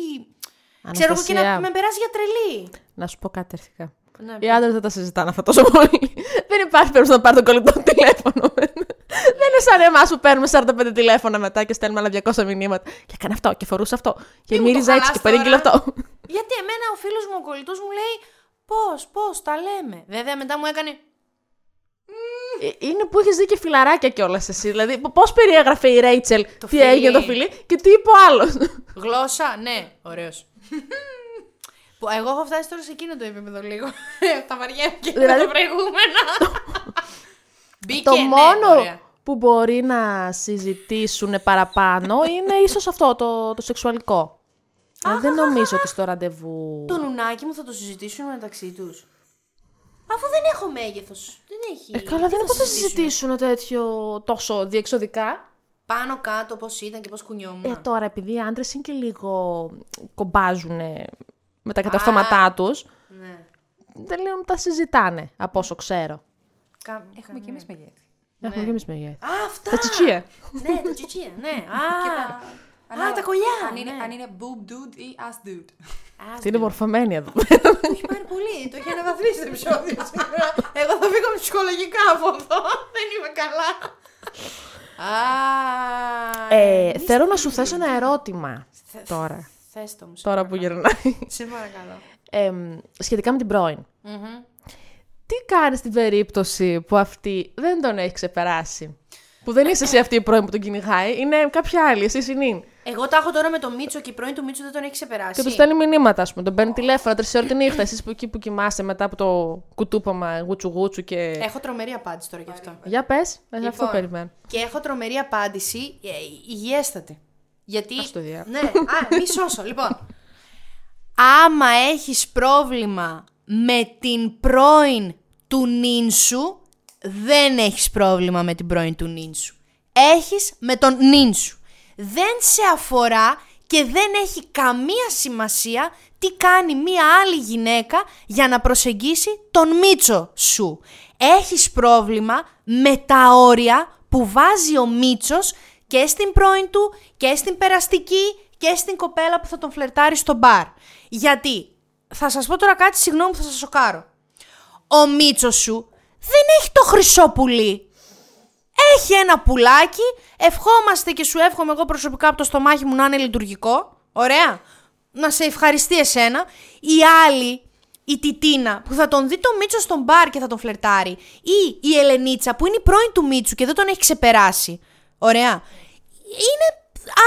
Ξέρω εγώ και να Αναστασία. με περάσει για τρελή. Να σου πω κάτι αρχικά. Ναι, Οι άντρες δεν τα συζητάνε αυτό τόσο πολύ. δεν υπάρχει περίπτωση να πάρει το κολλητό τηλέφωνο. δεν είναι σαν εμάς που παίρνουμε 45 τηλέφωνα μετά και στέλνουμε άλλα 200 μηνύματα. Και έκανε αυτό και φορούσε αυτό. Και μου το μύριζε έτσι και χαλάς παρήγγειλε τώρα. αυτό. Γιατί εμένα ο φίλος μου, ο κολλητός μου λέει. Πώς, πώς, τα λέμε. Βέβαια μετά μου έκανε. Ε, Είναι που έχεις δει και φιλαράκια κιόλας εσύ. Δηλαδή, πώς περιέγραφε η Ρέιτσελ τι φιλί. έγινε το φιλί και τι είπε ο άλλος. Γλώσσα, ναι, ωραίος. που εγώ έχω φτάσει τώρα σε εκείνο το επίπεδο λίγο. Τα βαριέμαι και Δηλαδή- τα προηγούμενα. Μπήκε, το ναι, μόνο ωραία. που μπορεί να συζητήσουν παραπάνω είναι ίσως αυτό, το, το σεξουαλικό. Αλλά δεν νομίζω ότι στο ραντεβού. Το νουνάκι μου θα το συζητήσουν μεταξύ τους. Αφού δεν έχω μέγεθος. Δεν έχει. Ε, καλά, Τι δεν θα συζητήσουν; συζητήσουν τέτοιο τόσο διεξοδικά. Πάνω κάτω πώς ήταν και πώς κουνιόμουν. Ε, τώρα, επειδή οι άντρες είναι και λίγο κομπάζουν με τα καταστώματά τους, ναι. δεν λέω τα συζητάνε, από όσο ξέρω. Κα... Έχουμε κι εμείς μεγέθη. Έχουμε και εμείς μεγέθη. Α, αυτά! Τα τσιτσία. ναι, τα τσιτσία, ναι. Α, Ανάλογα. τα κολλιά, Αν είναι, ναι. αν είναι boob dude ή ass dude. ας Τι είναι το- μορφωμένη εδώ. Έχει πάρει πολύ. Το έχει αναβαθμίσει το επεισόδιο σήμερα. Εγώ θα φύγω ψυχολογικά από εδώ. Δεν είμαι καλά. Α, ε, θέλω να σου θέσω ένα ερώτημα τώρα. Θες το μου. σε Τώρα που παρακαλώ. γυρνάει. Σε παρακαλώ. Εμ, σχετικά με την πρώην. Μμμ. Τι κάνεις στην περίπτωση που αυτή δεν τον έχει ξεπεράσει; Που δεν είσαι εσύ αυτή η πρώην που τον κυνηγάει, είναι κάποια άλλη, εσύ συνήν. Εγώ τα έχω τώρα με το Μίτσο και η πρώην του Μίτσο δεν τον έχει ξεπεράσει. Και τους στέλνει μηνύματα, ας πούμε. Τον παίρνει τηλέφωνα τρεις ώρες τη νύχτα. Εσείς που εκεί που κοιμάστε μετά από το κουτούπαμα γούτσου γούτσου και. Έχω τρομερή απάντηση τώρα γι' αυτό. Για πες, αυτό Λοιπόν, περιμένω. Και έχω τρομερή απάντηση ε, υγιέστατη. Γιατί. Ας το διάβω. Ναι, α, μη σώσω. Λοιπόν. Άμα έχεις πρόβλημα με την πρώην του νίνσου, δεν έχεις πρόβλημα με την πρώην του νίνσου. Έχεις με τον νίνσου. Δεν σε αφορά και δεν έχει καμία σημασία τι κάνει μία άλλη γυναίκα για να προσεγγίσει τον Μίτσο σου. Έχεις πρόβλημα με τα όρια που βάζει ο Μίτσος και στην πρώην του και στην περαστική και στην κοπέλα που θα τον φλερτάρει στο μπαρ. Γιατί, θα σας πω τώρα κάτι, συγγνώμη που θα σας σοκάρω. Ο Μίτσος σου δεν έχει το χρυσό πουλί. Έχει ένα πουλάκι, ευχόμαστε και σου εύχομαι εγώ προσωπικά από το στομάχι μου να είναι λειτουργικό. Ωραία. Να σε ευχαριστεί εσένα. Η άλλη, η Τιτίνα, που θα τον δει το Μίτσο στον μπαρ και θα τον φλερτάρει. Ή η Ελενίτσα, που είναι η πρώην του Μίτσου και δεν τον έχει ξεπεράσει. Ωραία. είναι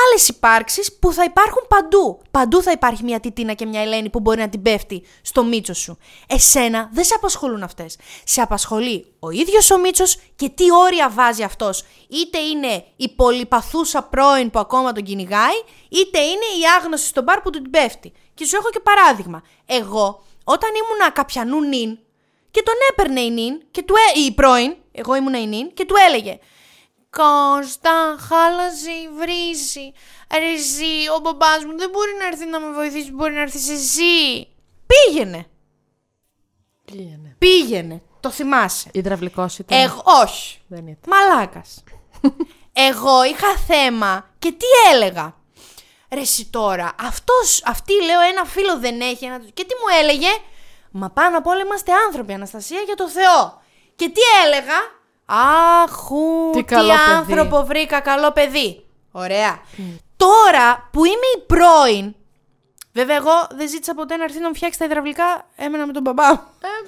άλλες υπάρξεις που θα υπάρχουν παντού. Παντού θα υπάρχει μια Τιτίνα και μια Ελένη που μπορεί να την πέφτει στο μίτσο σου. Εσένα δεν σε απασχολούν αυτές. Σε απασχολεί ο ίδιος ο μίτσος και τι όρια βάζει αυτός. Είτε είναι η πολυπαθούσα πρώην που ακόμα τον κυνηγάει, είτε είναι η άγνωση στον μπαρ που του την πέφτει. Και σου έχω και παράδειγμα. Εγώ, όταν ήμουνα καπιανού νυν και τον έπαιρνε η νυν, και του, έ- η πρώην, εγώ ήμουνα η νυν, και του έλεγε Κώστα, χάλασε, βρύση. Ρε εσύ, ο μπαμπάς μου δεν μπορεί να έρθει να με βοηθήσει, μπορεί να έρθει εσύ. Πήγαινε, Πήγαινε. πήγαινε. Το θυμάσαι. Υδραυλικός ήταν. Εγώ, όχι. Δεν ήταν. Μαλάκας. Εγώ είχα θέμα και τι έλεγα. Ρε εσύ τώρα, αυτός, αυτή λέω ένα φίλο δεν έχει. Ένα... Και τι μου έλεγε; Μα πάνω απ' όλα είμαστε άνθρωποι, Αναστασία, για το Θεό. Και τι έλεγα; Αχού, Τι τι, καλό παιδί. άνθρωπο βρήκα, καλό παιδί. Ωραία. Τώρα που είμαι η πρώην, Βέβαια, εγώ δεν ζήτησα ποτέ να έρθει να μου φτιάξει τα υδραυλικά. Έμενα με τον μπαμπά μου.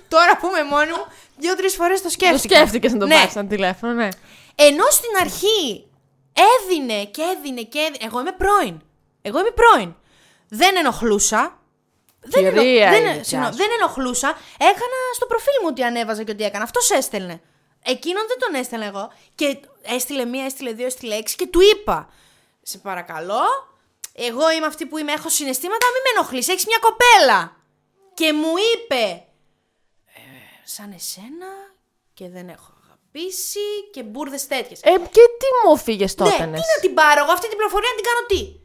τώρα που είμαι μόνη μου, δύο-τρεις φορές το Το σκέφτηκα. σκέφτηκες να τον ναι. πάρεις ένα τηλέφωνο, ναι. Ενώ στην αρχή έδινε και έδινε και έδινε. Εγώ είμαι πρώην. Εγώ είμαι πρώην. Δεν ενοχλούσα. Δεν, ενο- Κυρία η δεν, δικιά συγγνώμη, σου. δεν ενοχλούσα. Έκανα στο προφίλ μου ότι ανέβαζα και ότι έκανα. Αυτός έστελνε. Εκείνον δεν τον έστελνα εγώ. Και έστειλε μία, έστειλε δύο, έστειλε έξι και του είπα. Σε παρακαλώ, εγώ είμαι αυτή που είμαι, έχω συναισθήματα, μην με ενοχλείς, έχεις μια κοπέλα. Και μου είπε, «Ε, σαν εσένα και δεν έχω αγαπήσει και μπουρδες τέτοιες. Ε, και τι μου φύγες τότε, Ναι, ναι. τι να την πάρω εγώ, αυτή την πληροφορία να την κάνω τι.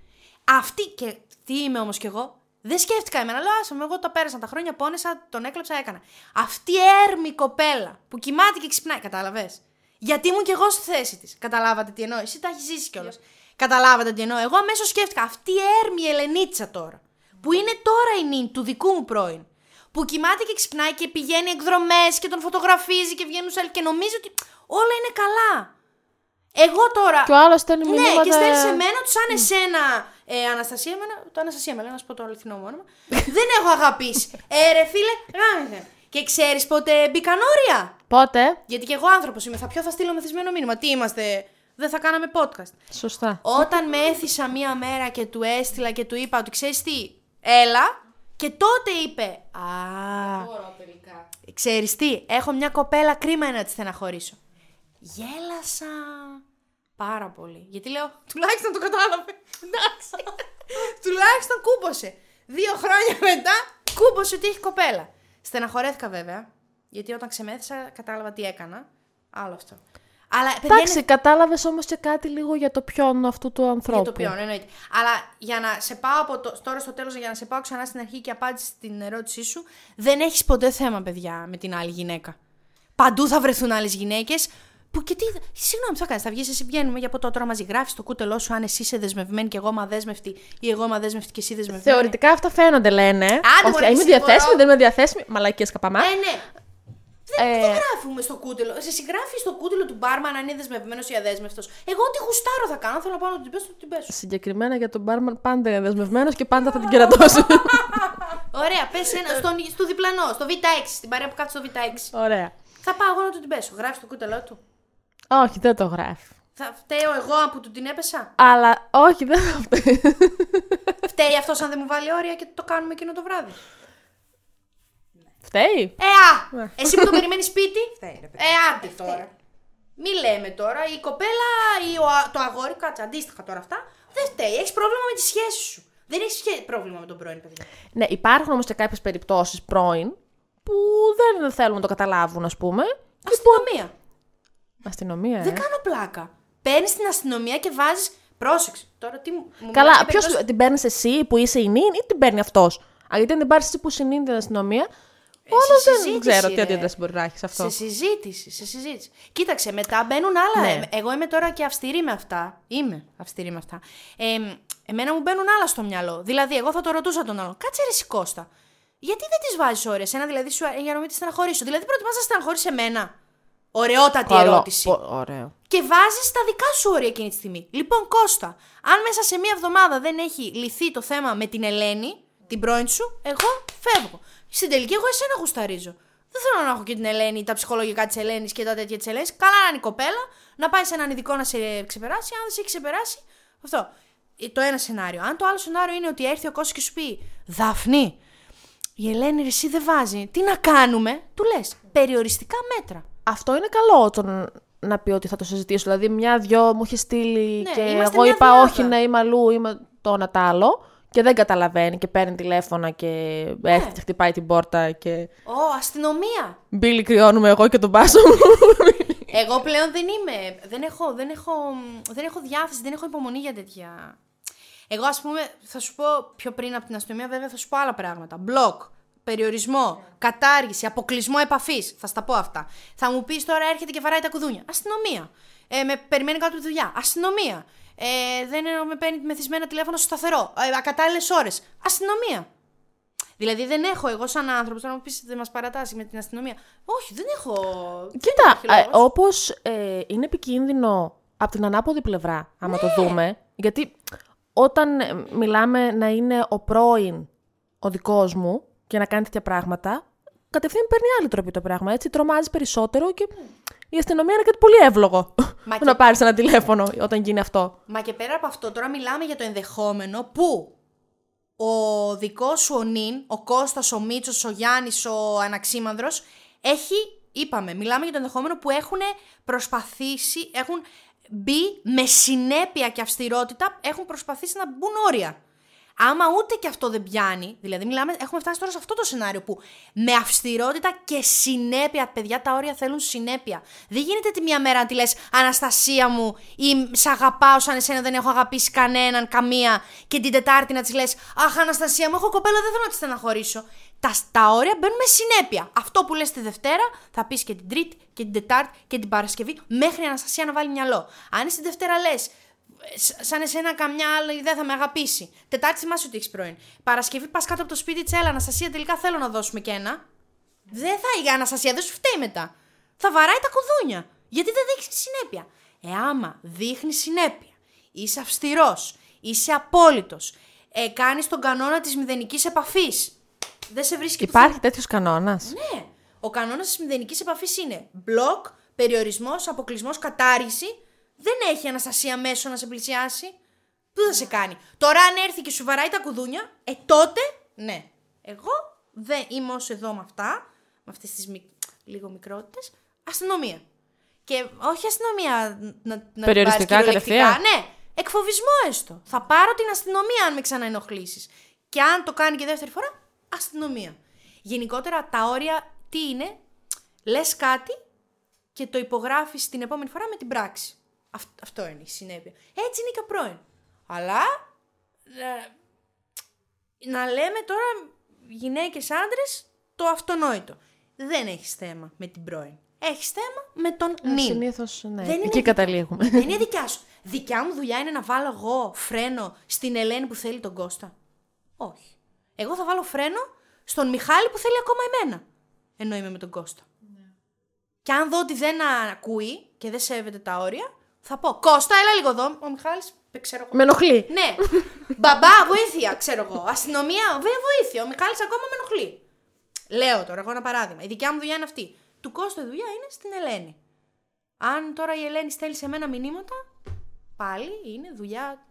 Αυτή και τι είμαι όμως κι εγώ. Δεν σκέφτηκα εμένα. Λέω, άσε με, εγώ τα πέρασα τα χρόνια, πόνεσα, τον έκλεψα, έκανα. Αυτή η έρμη κοπέλα που κοιμάται και ξυπνάει, κατάλαβες; Γιατί ήμουν κι εγώ στη θέση της. Καταλάβατε τι εννοώ; Εσύ τα έχεις ζήσει κιόλας. Καταλάβατε τι εννοώ; Εγώ αμέσως σκέφτηκα αυτή η έρμη Ελενίτσα τώρα. Που είναι τώρα η νυν του δικού μου πρώην. Που κοιμάται και ξυπνάει και πηγαίνει εκδρομές και τον φωτογραφίζει και βγαίνουν σε και νομίζει ότι όλα είναι καλά. Εγώ τώρα. Και ο άλλος στέλνει μηνύματα. Ναι, και στέλνει σε μένα τους σαν εσένα. Ε, Αναστασία, εμένα, το Αναστασία με λέει, να σου πω το αληθινό μου όνομα. δεν έχω αγαπήσει. Ε, ρε φίλε, γάμισε. Και ξέρεις πότε μπήκαν όρια. Πότε; Γιατί και εγώ άνθρωπος είμαι. Θα ποιο θα στείλω μεθυσμένο μήνυμα. Τι είμαστε, δεν θα κάναμε podcast. Σωστά. Όταν με έθισα μία μέρα και του έστειλα και του είπα ότι ξέρεις τι, έλα. Και τότε είπε, Α, ξέρεις τι, έχω μια κοπέλα, κρίμα είναι να της στεναχωρήσω. Γέλασα πάρα πολύ. Γιατί λέω, τουλάχιστον το κατάλαβε. Εντάξει. τουλάχιστον κούμπωσε. Δύο χρόνια μετά, κούμπωσε ότι έχει κοπέλα. Στεναχωρέθηκα βέβαια, γιατί όταν ξεμέθησα κατάλαβα τι έκανα. Άλλο αυτό. Αλλά παιδιά, Εντάξει, είναι κατάλαβες όμως και κάτι λίγο για το ποιον αυτού του ανθρώπου. για το ποιόν, εννοείται. Αλλά για να σε πάω από το, τώρα στο τέλος, για να σε πάω ξανά στην αρχή και απάντηση στην ερώτησή σου, δεν έχεις ποτέ θέμα, παιδιά, με την άλλη γυναίκα. Παντού θα βρεθούν άλλες γυναίκες. Που και τι. Συγγνώμη, τι θα κάνει. Θα βγεις, εσύ βγαίνουμε για ποτό τώρα μαζί. Γράφει το κούτελό σου αν εσύ είσαι δεσμευμένη και εγώ είμαι αδέσμευτη ή εγώ είμαι αδέσμευτη και εσύ δεσμευμένη. Θεωρητικά αυτά φαίνονται, λένε. Άντε, μωρέ, είμαι συγχωρώ. διαθέσιμη, δεν είμαι διαθέσιμη. Μαλακίες καπαμά. Ε, ναι. Δεν, Ε, δεν γράφουμε στο κούτελο. Σε συγγράφεις στο κούτελο του μπάρμαν αν είναι δεσμευμένος ή αδέσμευτος. Εγώ ό,τι γουστάρω θα κάνω. Θέλω να πάω να την πέσω, την πέσω. Συγκεκριμένα για τον μπάρμαν πάντα είναι δεσμευμένος και πάντα θα την κερατώσει. Ωραία, πες ένα. Στον, στο διπλανό, στο Β6, στην παρέα που κάθεται στο Β6. Ωραία. Θα πάω εγώ να του την πέσω. Γράφεις το κούτελό του. Όχι, δεν το γράφει. Θα φταίω εγώ που του την έπεσα; Αλλά όχι, δεν θα φταίει. Φταίει αυτός αν δεν μου βάλει όρια και το κάνουμε εκείνο το βράδυ. Φταίει. Ε, α! Εσύ που το περιμένεις σπίτι; Φταίει, ρε παιδί. Ε, άντε τώρα. Μη λέμε τώρα. Η κοπέλα ή ο, α- το αγόρι, κάτσε αντίστοιχα τώρα αυτά. Δεν φταίει. Έχεις πρόβλημα με τη σχέση σου. Δεν έχεις πρόβλημα με τον πρώην, παιδιά. Ναι, υπάρχουν όμως και κάποιες περιπτώσεις πρώην που δεν θέλουν να το καταλάβουν, ας πούμε. Αστυνομία. Αστυνομία, ε. Δεν κάνω πλάκα. Παίρνεις την αστυνομία και βάζει. Πρόσεξε. Τώρα τι μου. μου μιλάς Καλά, για ποιος περιπτώσεις- την παίρνεις εσύ που είσαι η νυν ή την παίρνει αυτός; Αν γιατί αν την πάρεις εσύ που συνήνει την αστυνομία, όλο σε δεν συζήτηση, ξέρω τι ρε. αντίδραση μπορεί να έχεις αυτό. Σε συζήτηση, σε συζήτηση. Κοίταξε, μετά μπαίνουν άλλα. Ναι. Ε, Εγώ είμαι τώρα και αυστηρή με αυτά. Είμαι αυστηρή με αυτά. Ε, εμένα μου μπαίνουν άλλα στο μυαλό. Δηλαδή, εγώ θα το ρωτούσα τον άλλον. Κάτσε ρε Σικώστα. Γιατί δεν τη βάζεις ώρες, ένα δηλαδή σου για να μην της στεναχωρήσω. Δηλαδή, προτιμάς να στεναχωρήσει εμένα. Ωραιότατη Καλό. ερώτηση. Πο- Ωραίο. Και βάζεις τα δικά σου όρια εκείνη τη στιγμή. Λοιπόν, Κώστα, αν μέσα σε μία εβδομάδα δεν έχει λυθεί το θέμα με την Ελένη, την πρώην σου, εγώ φεύγω. Στην τελική, εγώ εσένα γουσταρίζω. Δεν θέλω να έχω και την Ελένη, τα ψυχολογικά της Ελένης και τα τέτοια της Ελένης. Καλά να είναι η κοπέλα, να πάει σε έναν ειδικό να σε ξεπεράσει. Αν δεν σε έχει ξεπεράσει, αυτό. Ε, Το ένα σενάριο. Αν το άλλο σενάριο είναι ότι έρθει ο Κώστας και σου πει Δάφνη, η Ελένη ρε, εσύ δεν βάζει. Τι να κάνουμε, του λες. Περιοριστικά μέτρα. Αυτό είναι καλό τον να πει ότι θα το συζητήσω. Δηλαδή, μια-δυο μου είχε στείλει Ναι, και είμαστε εγώ μια είπα εβδομάδα. όχι να είμαι αλλού, είμαι το ένα τ' άλλο. Και δεν καταλαβαίνει και παίρνει τηλέφωνα και Ναι. έρχεται και χτυπάει την πόρτα και. Ω, αστυνομία. Μπίλι κρυώνουμε εγώ και τον πάσο μου. Εγώ πλέον δεν είμαι. Δεν έχω, δεν, έχω, δεν έχω διάθεση, δεν έχω υπομονή για τέτοια. Εγώ, ας πούμε, θα σου πω πιο πριν από την αστυνομία, βέβαια θα σου πω άλλα πράγματα. Μπλοκ, περιορισμό, κατάργηση, αποκλεισμό επαφής. Θα στα πω αυτά. Θα μου πεις τώρα έρχεται και βαράει τα κουδούνια. Αστυνομία. Ε, με περιμένει κάτω από τη δουλειά. Αστυνομία. Ε, δεν ε, με παίρνει μεθυσμένα τηλέφωνο στο σταθερό. Ε, Ακατάλληλες ώρες. Αστυνομία. Δηλαδή δεν έχω εγώ σαν άνθρωπος, τώρα να μου πεις δεν μας παρατάσει με την αστυνομία. Όχι, δεν έχω. Κοίτα, δεν υπάρχει λόγος. όπως είναι επικίνδυνο από την ανάποδη πλευρά, άμα το Ναι. δούμε. Γιατί όταν ε, μιλάμε να είναι ο πρώην ο δικός μου και να κάνει τέτοια πράγματα, κατευθείαν παίρνει άλλη τροπή το πράγμα. Έτσι τρομάζει περισσότερο και η αστυνομία είναι κάτι πολύ εύλογο. Μα που και- να πάρεις ένα τηλέφωνο όταν γίνει αυτό. Μα και πέρα από αυτό, τώρα μιλάμε για το ενδεχόμενο που ο δικός σου ο Νιν, ο Κώστας, ο Μίτσος, ο Γιάννης, ο Αναξίμανδρος, έχει, είπαμε, μιλάμε για το ενδεχόμενο που έχουν προσπαθήσει, έχουν μπει με συνέπεια και αυστηρότητα, έχουν προσπαθήσει να μπουν όρια. Άμα ούτε και αυτό δεν πιάνει, δηλαδή μιλάμε, έχουμε φτάσει τώρα σε αυτό το σενάριο που με αυστηρότητα και συνέπεια, παιδιά, τα όρια θέλουν συνέπεια. Δεν γίνεται τη μία μέρα να τη λες Αναστασία μου ή Σ' αγαπάω σαν εσένα δεν έχω αγαπήσει κανέναν, καμία, και την Τετάρτη να της λες Αχ, Αναστασία μου, έχω κοπέλα, δεν θέλω να τη στεναχωρήσω. Τα, τα όρια μπαίνουν με συνέπεια. Αυτό που λες τη Δευτέρα θα πεις και την Τρίτη και την Τετάρτη και την Παρασκευή μέχρι η Αναστασία να βάλει μυαλό. Αν εσύ τη Δευτέρα λες Σ- σαν εσένα καμιά άλλη δεν θα με αγαπήσει. Τετάρτη θυμάσαι ότι έχεις πρώην. Παρασκευή πας κάτω από το σπίτι τη, έλα Αναστασία, τελικά θέλω να δώσουμε και ένα. Δεν θα η Αναστασία, δεν σου φταίει μετά. Θα βαράει τα κουδούνια. Γιατί δεν δείχνεις συνέπεια. Ε, άμα δείχνεις συνέπεια, είσαι αυστηρός, είσαι απόλυτος, ε, κάνεις τον κανόνα της μηδενικής επαφής. Δεν σε βρίσκει Υπάρχει τέτοιος κανόνας; ναι. Ο κανόνας της μηδενικής επαφής είναι μπλοκ, περιορισμός, αποκλεισμός, κατάργηση. Δεν έχει Αναστασία μέσω να σε πλησιάσει. Πού θα σε κάνει. Τώρα, αν έρθει και σου βαράει τα κουδούνια, ε τότε ναι. Εγώ δεν είμαι όσο εδώ με αυτά, με αυτές τις μικ... λίγο μικρότητες. Αστυνομία. Και όχι αστυνομία να, να την Περιοριστικά πάρεις κυριολεκτικά. κατευθείαν. Ναι, εκφοβισμό έστω. Θα πάρω την αστυνομία αν με ξαναενοχλήσεις. Και αν το κάνει και δεύτερη φορά, αστυνομία. Γενικότερα τα όρια τι είναι, λες κάτι και το υπογράφεις την επόμενη φορά με την πράξη. Αυτ- αυτό είναι η συνέπεια. Έτσι είναι και ο πρώην. Αλλά ε, να λέμε τώρα γυναίκες άντρες το αυτονόητο. Δεν έχεις θέμα με την πρώην. Έχεις θέμα με τον νυν. Συνήθως, ναι. Δεν είναι Εκεί δικιά- καταλήγουμε. Δεν είναι δικιά σου. Δικιά μου δουλειά είναι να βάλω εγώ φρένο στην Ελένη που θέλει τον Κώστα. Όχι. Εγώ θα βάλω φρένο στον Μιχάλη που θέλει ακόμα εμένα. Ενώ είμαι με τον Κώστα. Και αν δω ότι δεν ακούει και δεν σέβεται τα όρια, θα πω Κώστα, έλα λίγο εδώ. Ο Μιχάλης, δεν ξέρω εγώ. Με ενοχλεί. Ναι. Μπαμπά, βοήθεια, ξέρω εγώ. Αστυνομία, βέβαια βοήθεια. Ο Μιχάλης ακόμα με ενοχλεί. Λέω τώρα εγώ ένα παράδειγμα. Η δικιά μου δουλειά είναι αυτή. Του Κώστα η δουλειά είναι στην Ελένη. Αν τώρα η Ελένη στέλνει σε μένα μηνύματα, πάλι είναι δουλειά.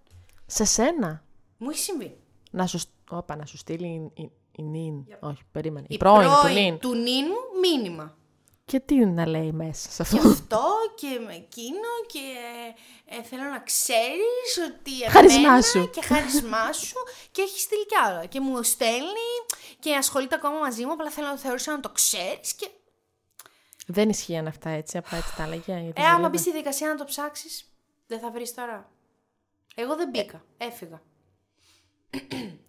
Σε σένα. Μου έχει συμβεί. Να σου, όπα, να σου στείλει η, η, η νυν. Όχι, περίμενε. Η, Η πρώην του νυν. του νυν μου μήνυμα. Και τι να λέει μέσα σε Και αυτό. αυτό και με εκείνο και ε, θέλω να ξέρεις ότι Χάρισμά εμένα σου. και χάρισμά σου και έχεις στείλει κι άλλα. Και μου στέλνει και ασχολείται ακόμα μαζί μου, απλά θέλω να θεωρήσω να το ξέρεις και... Δεν ισχύαν αυτά έτσι, απλά έτσι τα έλεγε. γιατί Ε, άμα δούλευε. μπεις στη δικασία να το ψάξεις, δεν θα βρεις τώρα. Εγώ δεν μπήκα, έφυγα.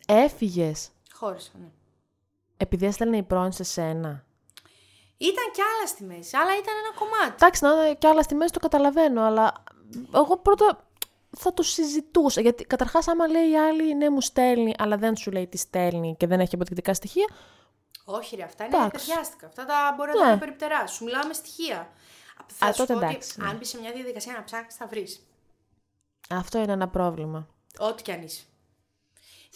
Έφυγες Χώρισα, ναι. επειδή έστελνε η πρώην σε σένα. Ήταν κι άλλα στη μέση, αλλά ήταν ένα κομμάτι. Εντάξει, να είναι κι άλλα στη μέση το καταλαβαίνω, αλλά εγώ πρώτα θα το συζητούσα. Γιατί καταρχάς, άμα λέει η άλλη ναι, μου στέλνει, αλλά δεν σου λέει τι στέλνει και δεν έχει αποδεικτικά στοιχεία, Όχι, ρε, αυτά είναι Εντάξει. ταιριάστικα. Αυτά τα μπορεί να Ναι. τα περιπτεράσει. Σου μιλάμε στοιχεία. Θα Α, σου τότε πω ότι εντάξει, ναι. αν μπεις σε μια διαδικασία να ψάξεις, θα βρεις. αυτό είναι ένα πρόβλημα. Ό,τι κι αν είσαι.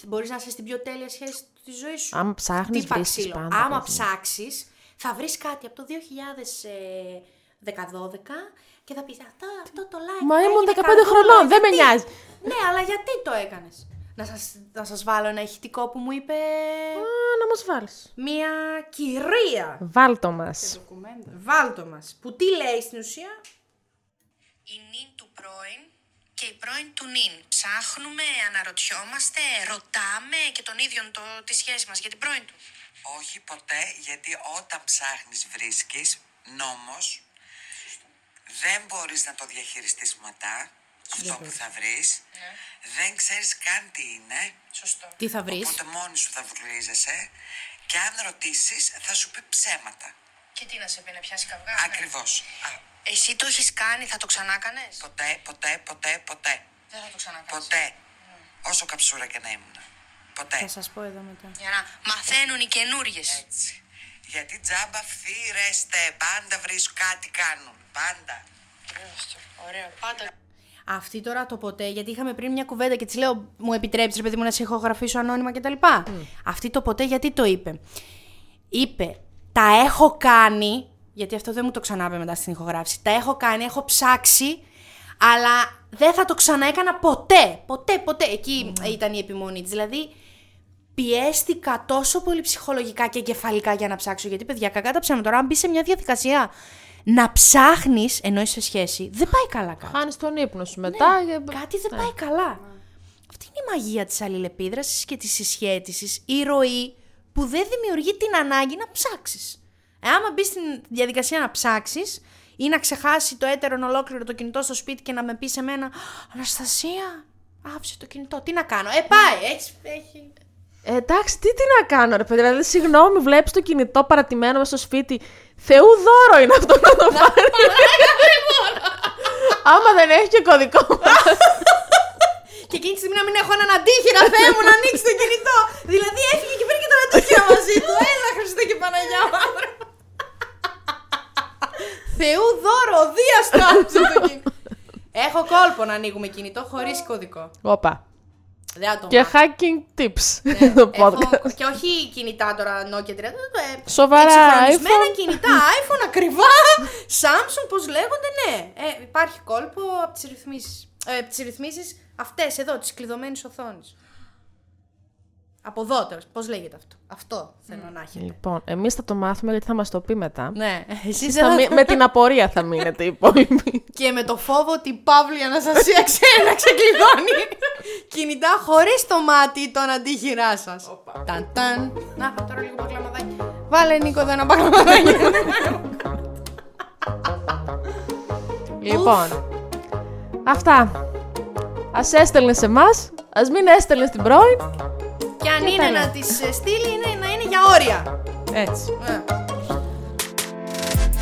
Μπορείς να είσαι στην πιο τέλεια σχέση της ζωής σου. Αν ψάχνεις, Χτύπα βρίσκεις ξύλο. πάντα, Άμα παιδί μου. ψάξεις, θα βρεις κάτι από το 2012 και θα πεις αυτό, αυτό το like. Μα θα ήμουν έγινε 15 καρδούλα, χρονών, δεν με γιατί;» νοιάζει. Ναι, αλλά γιατί το έκανες; Να σας, να σας βάλω ένα ηχητικό που μου είπε Α, να μας βάλεις. μία κυρία. Βάλτο μας. Βάλτο μας. Που τι λέει στην ουσία; Η νυν του πρώην και η πρώην του νυν. Ψάχνουμε, αναρωτιόμαστε, ρωτάμε και τον ίδιον το, τη σχέση μας για την πρώην του. Όχι ποτέ, γιατί όταν ψάχνεις βρίσκεις, νόμος, δεν μπορείς να το διαχειριστείς μετά, αυτό που θα βρεις, δεν ξέρεις καν τι είναι, Σωστό. Τι θα βρεις. οπότε μόνη σου θα βρουλίζεσαι και αν ρωτήσεις θα σου πει ψέματα. Και τι να σε πει, να πιάσει καυγά. Ακριβώς. Α, Εσύ το έχεις κάνει, θα το ξανά κάνεις. ποτέ, ποτέ, ποτέ, ποτέ. Δεν θα το ξανακάνεις. Ποτέ. Όσο καψούρα και να ήμουν. Ποτέ. Θα σας πω εδώ μετά. Για να μαθαίνουν οι καινούριε. Έτσι. Γιατί τζάμπα φθήρεστε, πάντα βρίσκουν κάτι κάνουν. Πάντα. Ωραίο, πάντα. Αυτή τώρα το ποτέ, γιατί είχαμε πριν μια κουβέντα και της λέω, μου επιτρέψεις ρε παιδί μου να σε ηχογραφήσω ανώνυμα κτλ. Αυτή το ποτέ γιατί το είπε; Είπε, τα έχω κάνει, γιατί αυτό δεν μου το ξανάπε μετά στην ηχογράφηση. Τα έχω κάνει, έχω ψάξει, αλλά δεν θα το ξαναέκανα ποτέ. Ποτέ, ποτέ. Εκεί ήταν η επιμονή της. Δηλαδή, πιέστηκα τόσο πολύ ψυχολογικά και εγκεφαλικά για να ψάξω. Γιατί, παιδιά, κακά τα ψέματα. Τώρα, αν μπεις σε μια διαδικασία να ψάχνεις, ενώ είσαι σε σχέση, δεν πάει καλά κάτι. Χάνεις τον ύπνο σου μετά. και- Ναι, Κάτι δεν πάει καλά. Αυτή είναι η μαγεία της αλληλεπίδρασης και της συσχέτισης, η ροή που δεν δημιουργεί την ανάγκη να ψάξεις. Ε, άμα μπεις στην διαδικασία να ψάξεις ή να ξεχάσει το έτερον ολόκληρο το κινητό στο σπίτι και να με πεις σε μένα «Αναστασία, άφησε το κινητό, τι να κάνω». Ε, πάει, έχεις, έχει... Ε, εντάξει, τι, τι να κάνω, ρε παιδί. Δηλαδή, συγγνώμη, βλέπεις το κινητό παρατημένο μέσα στο σπίτι. Θεού δώρο είναι αυτό να το πάρει. Άμα δεν έχει και κωδικό. Και εκείνη τη στιγμή να μην έχω έναν αντίχειρα, Θεέ μου, να ανοίξει το κινητό. δηλαδή έφυγε και πήρε και τον αντίχειρα μαζί του. Έλα, Χριστέ και Παναγιά μου, άνθρωπο. Θεού δώρο, οδίαστο άφησε το κινητό. Έχω κόλπο να ανοίγουμε κινητό χωρίς κωδικό. Όπα. Δεν θα το Και μάθω. hacking tips. το podcast. Έχω, και όχι κινητά τώρα Nokia 30. ε, Σοβαρά εξυγχρονισμένα iPhone. κινητά, iPhone ακριβά. Samsung, πώς λέγονται, ναι. Ε, υπάρχει κόλπο από τις ρυθμίσεις. Ε, από τις ρυθμίσεις αυτές εδώ, τη κλειδωμένη οθόνη. Από εδώ, πώς λέγεται αυτό; Αυτό θέλω να έχετε. Λοιπόν, εμείς θα το μάθουμε γιατί θα μας το πει μετά. Ναι, εσείς Εσείς δεν θα θα μει- το- με την απορία θα μείνετε οι υπόλοιποι. Και με το φόβο ότι η Παύλη Αναστασία ξέρει να ξεκλειδώνει κινητά χωρίς το μάτι τον αντίχειράς σας. Ταν ταν. Να φάω τώρα λίγο μπακλαμαδάκι. Βάλε Νίκο εδώ ένα μπακλαμαδάκι. λοιπόν, αυτά. Α έστελνε σε εμάς, ας μην έστελνε στην πρώην. Και αν είναι τα λέω. να τις ε, στείλει, είναι να είναι για όρια. Έτσι. Ε.